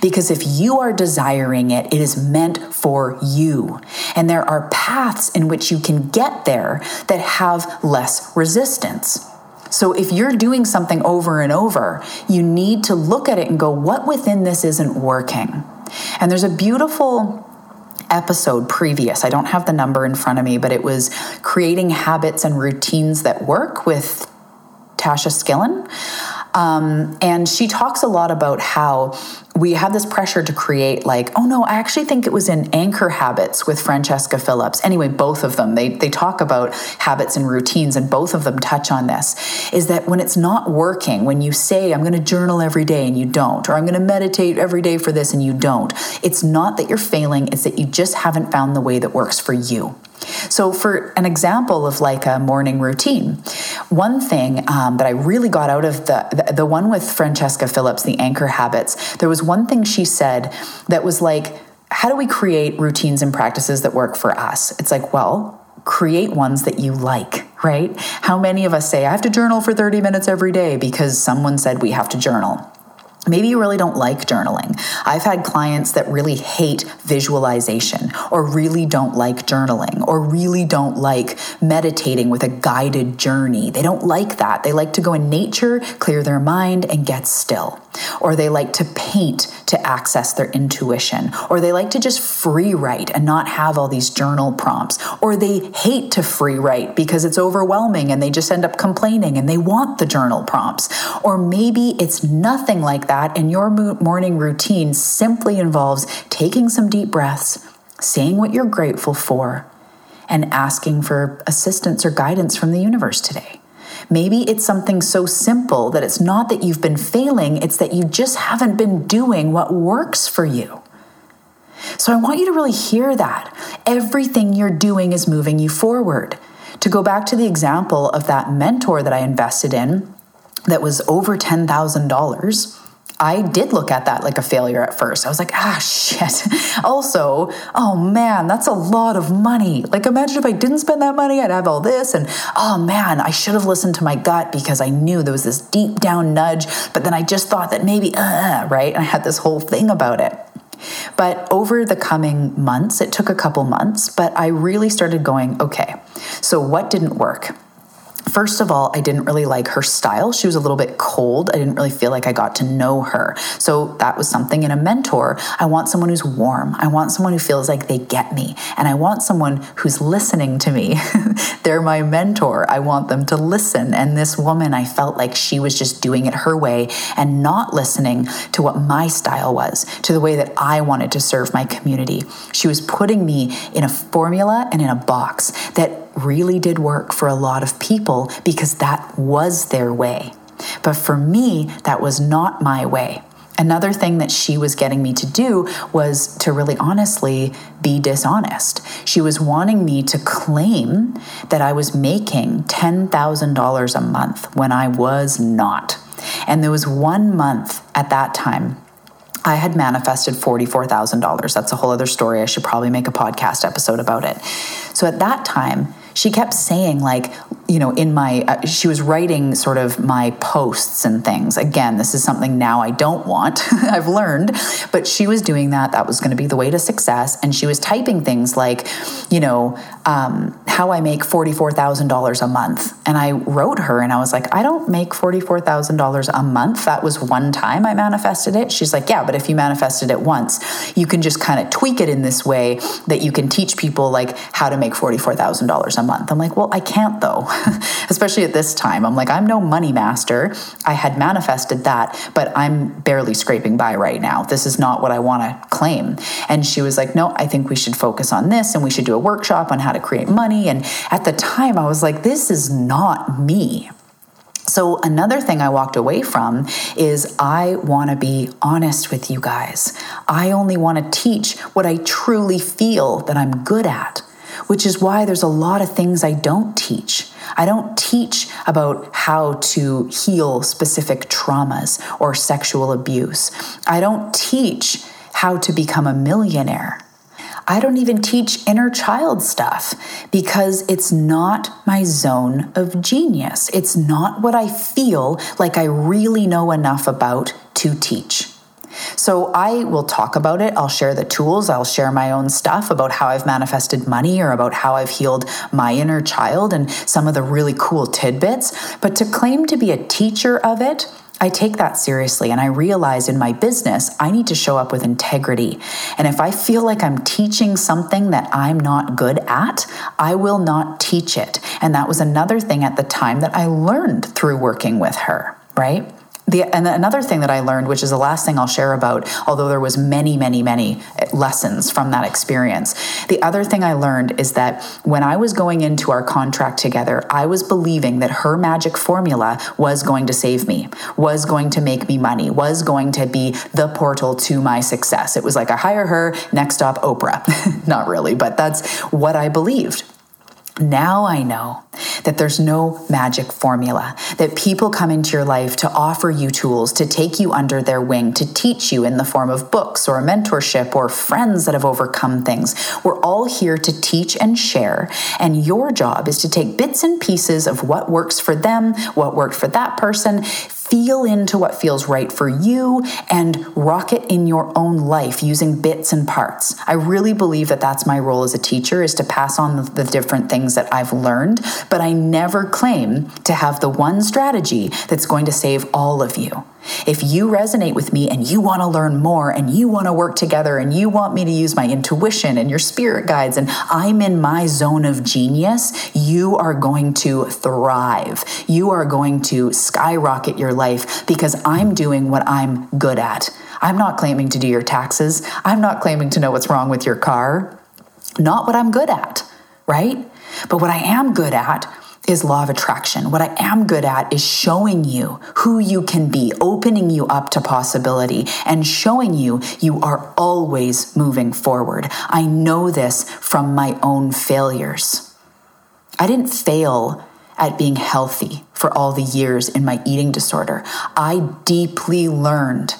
Because if you are desiring it, it is meant for you. And there are paths in which you can get there that have less resistance. So if you're doing something over and over, you need to look at it and go, what within this isn't working? And there's a beautiful episode previous. I don't have the number in front of me, but it was creating habits and routines that work with Tasha Skillen. Um, and she talks a lot about how we have this pressure to create like oh no i actually think it was in anchor habits with francesca phillips. Anyway both of them they, they talk about habits and routines and both of them touch on this is that when it's not working when you say i'm going to journal every day and you don't or i'm going to meditate every day for this and you don't it's not that you're failing it's that you just haven't found the way that works for you so, for an example of like a morning routine, one thing um, that I really got out of the, the, the one with Francesca Phillips, the anchor habits, there was one thing she said that was like, how do we create routines and practices that work for us? It's like, well, create ones that you like, right? How many of us say, I have to journal for 30 minutes every day because someone said we have to journal? Maybe you really don't like journaling. I've had clients that really hate visualization or really don't like journaling or really don't like meditating with a guided journey. They don't like that. They like to go in nature, clear their mind, and get still. Or they like to paint to access their intuition. Or they like to just free write and not have all these journal prompts. Or they hate to free write because it's overwhelming and they just end up complaining and they want the journal prompts. Or maybe it's nothing like that and your morning routine simply involves taking some deep breaths, saying what you're grateful for, and asking for assistance or guidance from the universe today. Maybe it's something so simple that it's not that you've been failing, it's that you just haven't been doing what works for you. So I want you to really hear that. Everything you're doing is moving you forward. To go back to the example of that mentor that I invested in that was over $10,000, I did look at that like a failure at first. I was like, ah, shit. Also, oh man, that's a lot of money. Like, imagine if I didn't spend that money, I'd have all this. And oh man, I should have listened to my gut because I knew there was this deep down nudge. But then I just thought that maybe, uh, right? And I had this whole thing about it. But over the coming months, it took a couple months, but I really started going, okay, so what didn't work? First of all, I didn't really like her style. She was a little bit cold. I didn't really feel like I got to know her. So that was something in a mentor. I want someone who's warm. I want someone who feels like they get me. And I want someone who's listening to me. They're my mentor. I want them to listen. And this woman, I felt like she was just doing it her way and not listening to what my style was, to the way that I wanted to serve my community. She was putting me in a formula and in a box that really did work for a lot of people because that was their way. But for me, that was not my way. Another thing that she was getting me to do was to really honestly be dishonest. She was wanting me to claim that I was making $10,000 a month when I was not. And there was one month at that time I had manifested $44,000. That's a whole other story. I should probably make a podcast episode about it. So at that time, she kept saying like you know in my uh, she was writing sort of my posts and things. Again this is something now i don't want i've learned but she was doing that. That was going to be the way to success. And she was typing things like you know um, how i make $44000 a month. And i wrote her and i was like i don't make $44000 a month. That was one time i manifested it. She's like yeah but if you manifested it once you can just kind of tweak it in this way that you can teach people like how to make $44000 a month. I'm like, well, I can't though, especially at this time. I'm like, I'm no money master. I had manifested that, but I'm barely scraping by right now. This is not what I want to claim. And she was like, no, I think we should focus on this and we should do a workshop on how to create money. And at the time, I was like, this is not me. So, another thing I walked away from is I want to be honest with you guys. I only want to teach what I truly feel that I'm good at which is why there's a lot of things I don't teach. I don't teach about how to heal specific traumas or sexual abuse. I don't teach how to become a millionaire. I don't even teach inner child stuff because it's not my zone of genius. It's not what I feel like I really know enough about to teach. So I will talk about it. I'll share the tools. I'll share my own stuff about how I've manifested money or about how I've healed my inner child and some of the really cool tidbits. But to claim to be a teacher of it, I take that seriously and I realize in my business, I need to show up with integrity. And if I feel like I'm teaching something that I'm not good at, I will not teach it. And that was another thing at the time that I learned through working with her, right? The, and another thing that I learned, which is the last thing I'll share about, although there was many, many, many eh, lessons from that experience. The other thing I learned is that when I was going into our contract together, I was believing that her magic formula was going to save me, was going to make me money, was going to be the portal to my success. It was like I hire her, next stop Oprah. Not really, but that's what I believed. Now I know that there's no magic formula, that people come into your life to offer you tools, to take you under their wing, to teach you in the form of books or mentorship or friends that have overcome things. We're all here to teach and share, and your job is to take bits and pieces of what works for them, what worked for that person, feel into what feels right for you and rock it in your own life using bits and parts. I really believe that that's my role as a teacher is to pass on the, the, different things that I've learned, but I never claim to have the one strategy that's going to save all of you. If you resonate with me and you want to learn more and you want to work together and you want me to use my intuition and your spirit guides and I'm in my zone of genius, you are going to thrive. You are going to skyrocket your life because I'm doing what I'm good at. I'm not claiming to do your taxes. I'm not claiming to know what's wrong with your car. Not what I'm good at, right? But what I am good at is law of attraction. What I am good at is showing you who you can be, opening you up to possibility, and showing you you are always moving forward. I know this from my own failures. I didn't fail at being healthy for all the years in my eating disorder. I deeply learned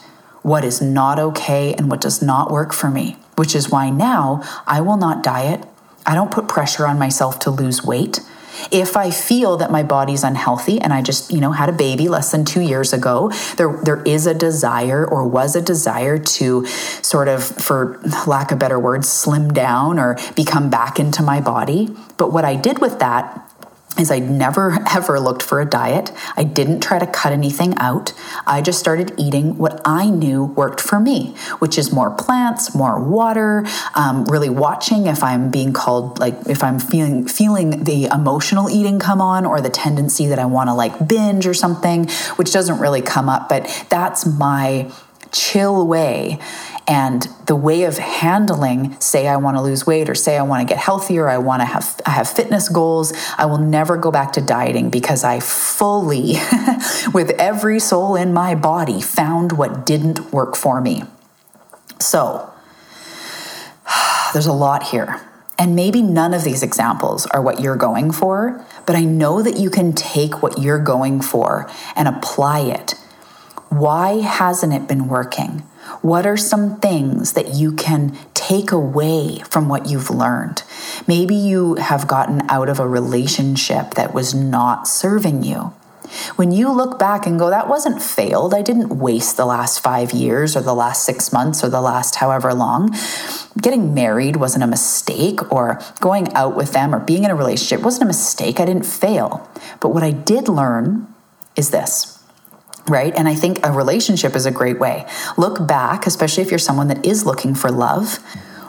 what is not okay and what does not work for me, which is why now I will not diet. I don't put pressure on myself to lose weight. If I feel that my body's unhealthy and I just, you know, had a baby less than 2 years ago, there there is a desire or was a desire to sort of for lack of better words slim down or become back into my body. But what I did with that is I never ever looked for a diet. I didn't try to cut anything out. I just started eating what I knew worked for me, which is more plants, more water, um, really watching if I'm being called, like if I'm feeling feeling the emotional eating come on or the tendency that I want to like binge or something, which doesn't really come up, but that's my chill way and the way of handling say i want to lose weight or say i want to get healthier i want to have i have fitness goals i will never go back to dieting because i fully with every soul in my body found what didn't work for me so there's a lot here and maybe none of these examples are what you're going for, but I know that you can take what you're going for and apply it. Why hasn't it been working? What are some things that you can take away from what you've learned? Maybe you have gotten out of a relationship that was not serving you. When you look back and go, that wasn't failed, I didn't waste the last five years or the last six months or the last however long. Getting married wasn't a mistake, or going out with them or being in a relationship wasn't a mistake. I didn't fail. But what I did learn is this right? And I think a relationship is a great way. Look back, especially if you're someone that is looking for love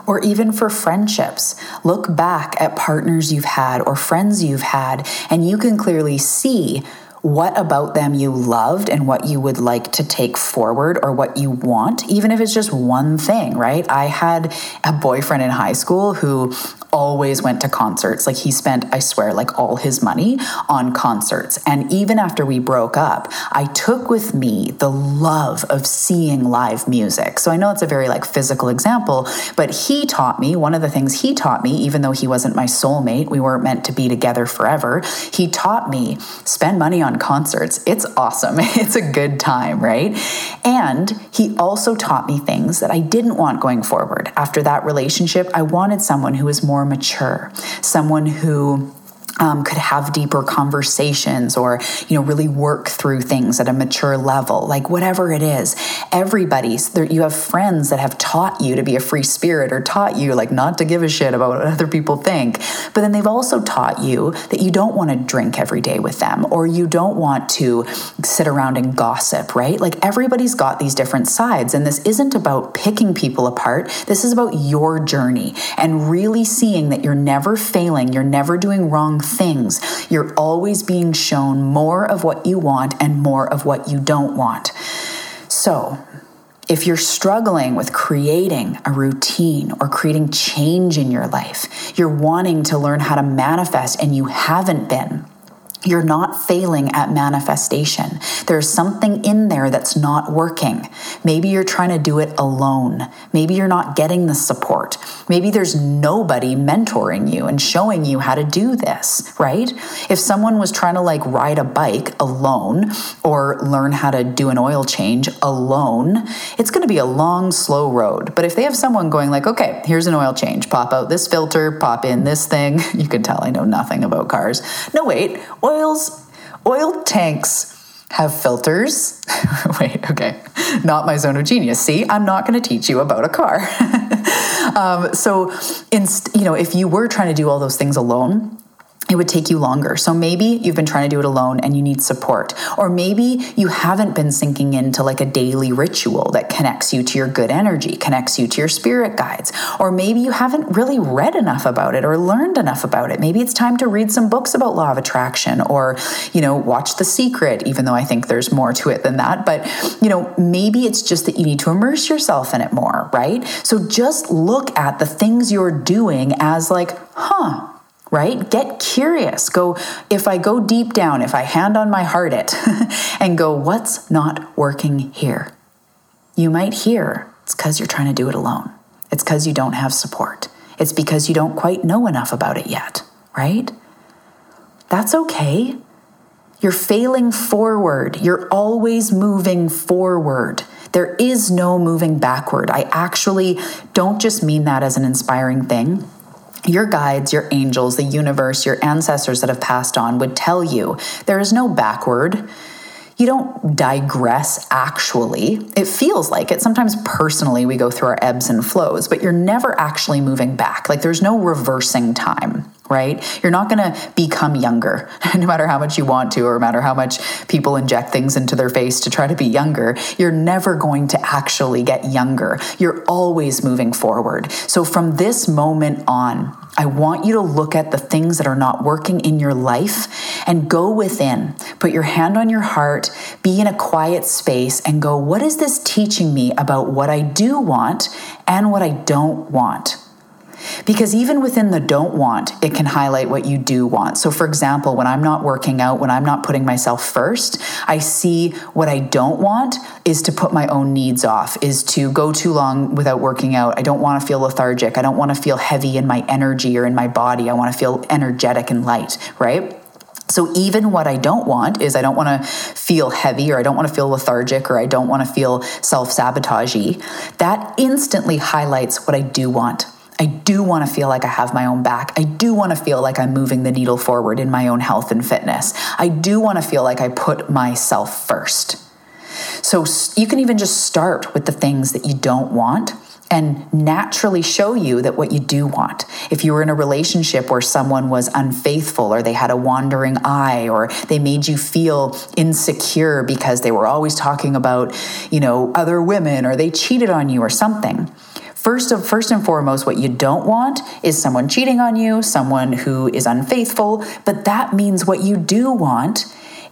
or even for friendships. Look back at partners you've had or friends you've had, and you can clearly see what about them you loved and what you would like to take forward or what you want, even if it's just one thing, right? I had a boyfriend in high school who always went to concerts. Like he spent, I swear, like all his money on concerts. And even after we broke up, I took with me the love of seeing live music. So I know it's a very like physical example, but he taught me one of the things he taught me, even though he wasn't my soulmate, we weren't meant to be together forever. He taught me spend money on concerts. It's awesome. It's a good time, right? And he also taught me things that I didn't want going forward. After that relationship, I wanted someone who was more mature, someone who um, could have deeper conversations or you know really work through things at a mature level like whatever it is. Everybody's there you have friends that have taught you to be a free spirit or taught you like not to give a shit about what other people think but then they've also taught you that you don't want to drink every day with them or you don't want to sit around and gossip right? Like everybody's got these different sides and this isn't about picking people apart. This is about your journey and really seeing that you're never failing you're never doing wrong things. You're always being shown more of what you want and more of what you don't want. So, if you're struggling with creating a routine or creating change in your life, you're wanting to learn how to manifest and you haven't been, you're not failing at manifestation. There's something in there that's not working. Maybe you're trying to do it alone. Maybe you're not getting the support. Maybe there's nobody mentoring you and showing you how to do this, right? If someone was trying to like ride a bike alone or learn how to do an oil change alone, it's going to be a long, slow road. But if they have someone going like, okay, here's an oil change, pop out this filter, pop in this thing, you can tell I know nothing about cars. No, wait, oil oils, oil tanks have filters. Wait, okay, not my zone of genius. See, I'm not going to teach you about a car. um, so, in, you know, if you were trying to do all those things alone, it would take you longer. So maybe you've been trying to do it alone and you need support. Or maybe you haven't been sinking into like a daily ritual that connects you to your good energy, connects you to your spirit guides. Or maybe you haven't really read enough about it or learned enough about it. Maybe it's time to read some books about law of attraction or, you know, watch The Secret, even though I think there's more to it than that. But, you know, maybe it's just that you need to immerse yourself in it more, right? So just look at the things you're doing as like, huh, right? Get curious. Go, if I go deep down, if I hand on my heart it and go, what's not working here? You might hear it's because you're trying to do it alone. It's because you don't have support. It's because you don't quite know enough about it yet, right? That's okay. You're failing forward. You're always moving forward. There is no moving backward. I actually don't just mean that as an inspiring thing your guides, your angels, the universe, your ancestors that have passed on would tell you there is no backward. You don't digress actually. It feels like it. Sometimes personally, we go through our ebbs and flows, but you're never actually moving back. Like there's no reversing time right? You're not going to become younger, no matter how much you want to, or no matter how much people inject things into their face to try to be younger. You're never going to actually get younger. You're always moving forward. So from this moment on, I want you to look at the things that are not working in your life and go within. Put your hand on your heart, be in a quiet space, and go, what is this teaching me about what I do want and what I don't want? Because even within the don't want, it can highlight what you do want. So, for example, when I'm not working out, when I'm not putting myself first, I see what I don't want is to put my own needs off, is to go too long without working out. I don't want to feel lethargic. I don't want to feel heavy in my energy or in my body. I want to feel energetic and light, right? So, even what I don't want is I don't want to feel heavy or I don't want to feel lethargic or I don't want to feel self sabotagey. That instantly highlights what I do want. I do want to feel like I have my own back. I do want to feel like I'm moving the needle forward in my own health and fitness. I do want to feel like I put myself first. So you can even just start with the things that you don't want and naturally show you that what you do want. If you were in a relationship where someone was unfaithful or they had a wandering eye or they made you feel insecure because they were always talking about, you know, other women or they cheated on you or something First of first and foremost, what you don't want is someone cheating on you, someone who is unfaithful, but that means what you do want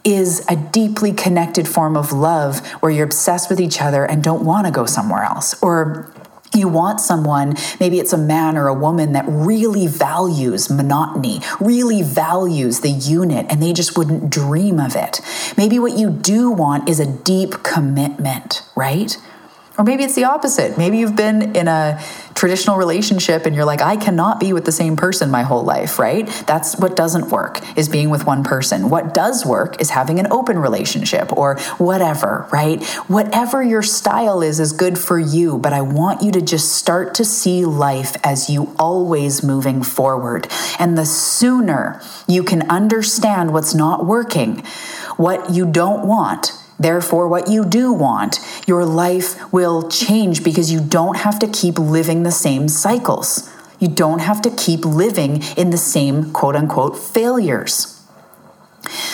is a deeply connected form of love where you're obsessed with each other and don't want to go somewhere else. Or you want someone, maybe it's a man or a woman that really values monotony, really values the unit, and they just wouldn't dream of it. Maybe what you do want is a deep commitment, right? Or maybe it's the opposite. Maybe you've been in a traditional relationship and you're like, I cannot be with the same person my whole life, right? That's what doesn't work, is being with one person. What does work is having an open relationship or whatever, right? Whatever your style is, is good for you. But I want you to just start to see life as you always moving forward. And the sooner you can understand what's not working, what you don't want, Therefore, what you do want, your life will change because you don't have to keep living the same cycles. You don't have to keep living in the same quote unquote failures.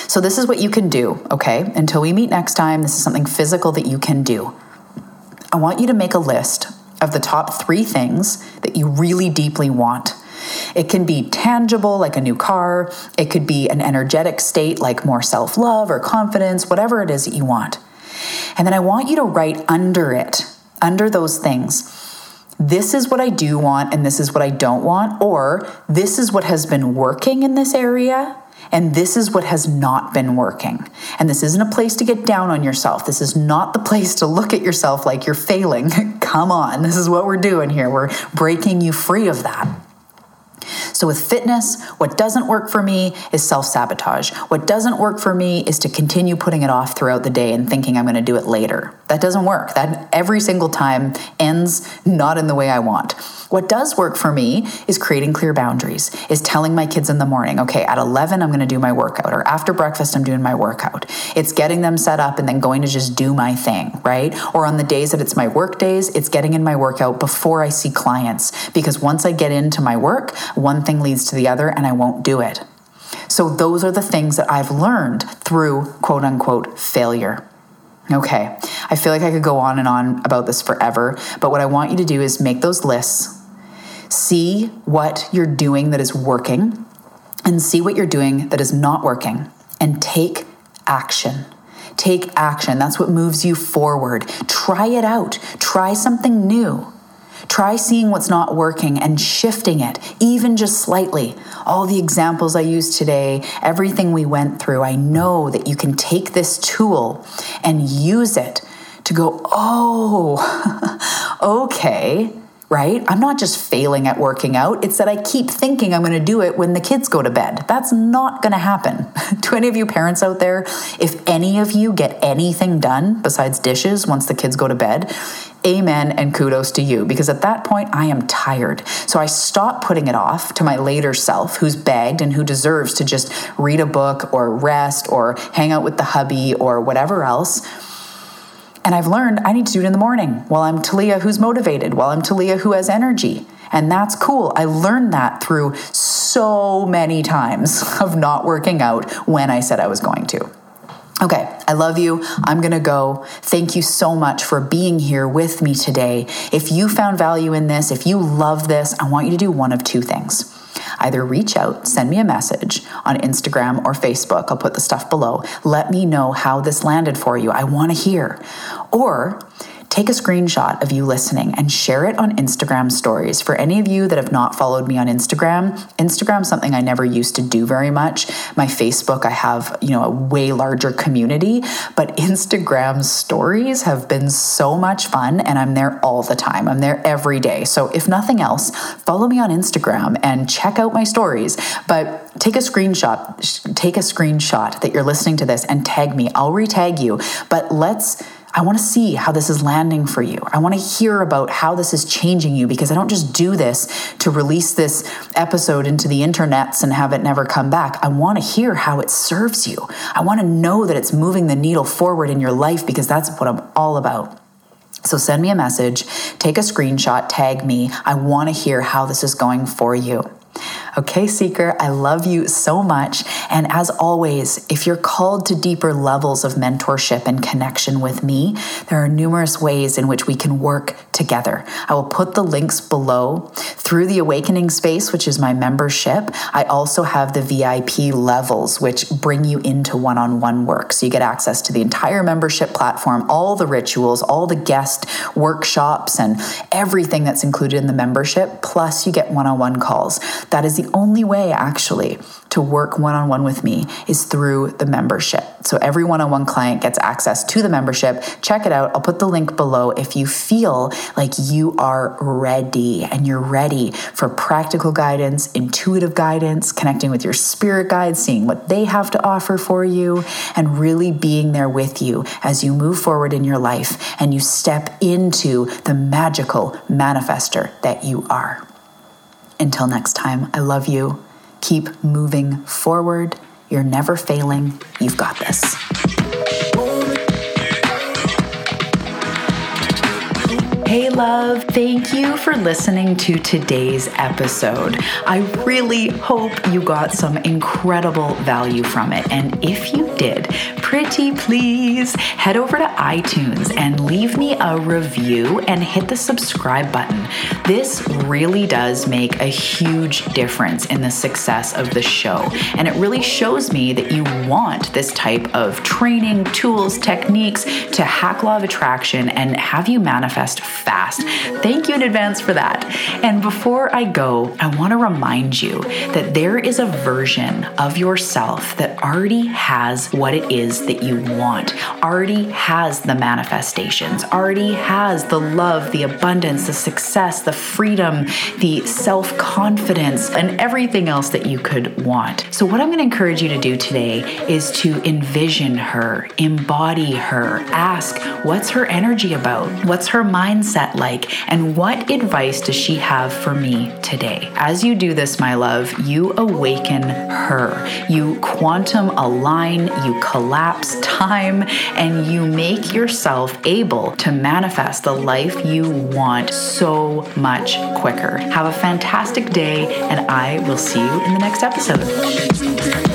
So, this is what you can do, okay? Until we meet next time, this is something physical that you can do. I want you to make a list of the top three things that you really deeply want It can be tangible, like a new car. It could be an energetic state, like more self love or confidence, whatever it is that you want. And then I want you to write under it, under those things, this is what I do want and this is what I don't want, or this is what has been working in this area and this is what has not been working. And this isn't a place to get down on yourself. This is not the place to look at yourself like you're failing. Come on, this is what we're doing here. We're breaking you free of that. So, with fitness, what doesn't work for me is self sabotage. What doesn't work for me is to continue putting it off throughout the day and thinking I'm going to do it later. That doesn't work. That every single time ends not in the way I want. What does work for me is creating clear boundaries, is telling my kids in the morning, okay, at 11, I'm going to do my workout, or after breakfast, I'm doing my workout. It's getting them set up and then going to just do my thing, right? Or on the days that it's my work days, it's getting in my workout before I see clients. Because once I get into my work, one thing leads to the other and I won't do it. So, those are the things that I've learned through quote unquote failure. Okay, I feel like I could go on and on about this forever, but what I want you to do is make those lists, see what you're doing that is working, and see what you're doing that is not working, and take action. Take action. That's what moves you forward. Try it out, try something new. Try seeing what's not working and shifting it, even just slightly. All the examples I used today, everything we went through, I know that you can take this tool and use it to go, oh, okay right? I'm not just failing at working out. It's that I keep thinking I'm going to do it when the kids go to bed. That's not going to happen. to any of you parents out there, if any of you get anything done besides dishes once the kids go to bed, amen and kudos to you because at that point I am tired. So I stop putting it off to my later self who's begged and who deserves to just read a book or rest or hang out with the hubby or whatever else and I've learned I need to do it in the morning while I'm Talia who's motivated, while I'm Talia who has energy. And that's cool. I learned that through so many times of not working out when I said I was going to. Okay, I love you. I'm going to go. Thank you so much for being here with me today. If you found value in this, if you love this, I want you to do one of two things. Either reach out, send me a message on Instagram or Facebook. I'll put the stuff below. Let me know how this landed for you. I want to hear. Or take a screenshot of you listening and share it on Instagram stories. For any of you that have not followed me on Instagram, Instagram something I never used to do very much. My Facebook, I have, you know, a way larger community, but Instagram stories have been so much fun and I'm there all the time. I'm there every day. So if nothing else, follow me on Instagram and check out my stories. But take a screenshot, take a screenshot that you're listening to this and tag me. I'll retag you. But let's I want to see how this is landing for you. I want to hear about how this is changing you because I don't just do this to release this episode into the internets and have it never come back. I want to hear how it serves you. I want to know that it's moving the needle forward in your life because that's what I'm all about. So send me a message, take a screenshot, tag me. I want to hear how this is going for you. Okay, Seeker, I love you so much. And as always, if you're called to deeper levels of mentorship and connection with me, there are numerous ways in which we can work together. I will put the links below through the Awakening Space, which is my membership. I also have the VIP levels, which bring you into one on one work. So you get access to the entire membership platform, all the rituals, all the guest workshops, and everything that's included in the membership. Plus, you get one on one calls. That is the only way, actually, to work one on one with me is through the membership. So every one on one client gets access to the membership. Check it out. I'll put the link below if you feel like you are ready and you're ready for practical guidance, intuitive guidance, connecting with your spirit guides, seeing what they have to offer for you, and really being there with you as you move forward in your life and you step into the magical manifester that you are. Until next time, I love you. Keep moving forward. You're never failing. You've got this. Hey, love, thank you for listening to today's episode. I really hope you got some incredible value from it. And if you did, pretty please head over to iTunes and leave me a review and hit the subscribe button. This really does make a huge difference in the success of the show. And it really shows me that you want this type of training, tools, techniques to hack law of attraction and have you manifest fast. Thank you in advance for that. And before I go, I want to remind you that there is a version of yourself that already has what it is that you want, already has the manifestations, already has the love, the abundance, the success, the freedom, the self confidence, and everything else that you could want. So, what I'm going to encourage you to do today is to envision her, embody her, ask what's her energy about, what's her mindset like, and what advice does she have for me today. As you do this, my love, you awaken her. You quantum align, you collapse time, and you make yourself able to manifest the life you want so much quicker. Have a fantastic day, and I will see you in the next episode.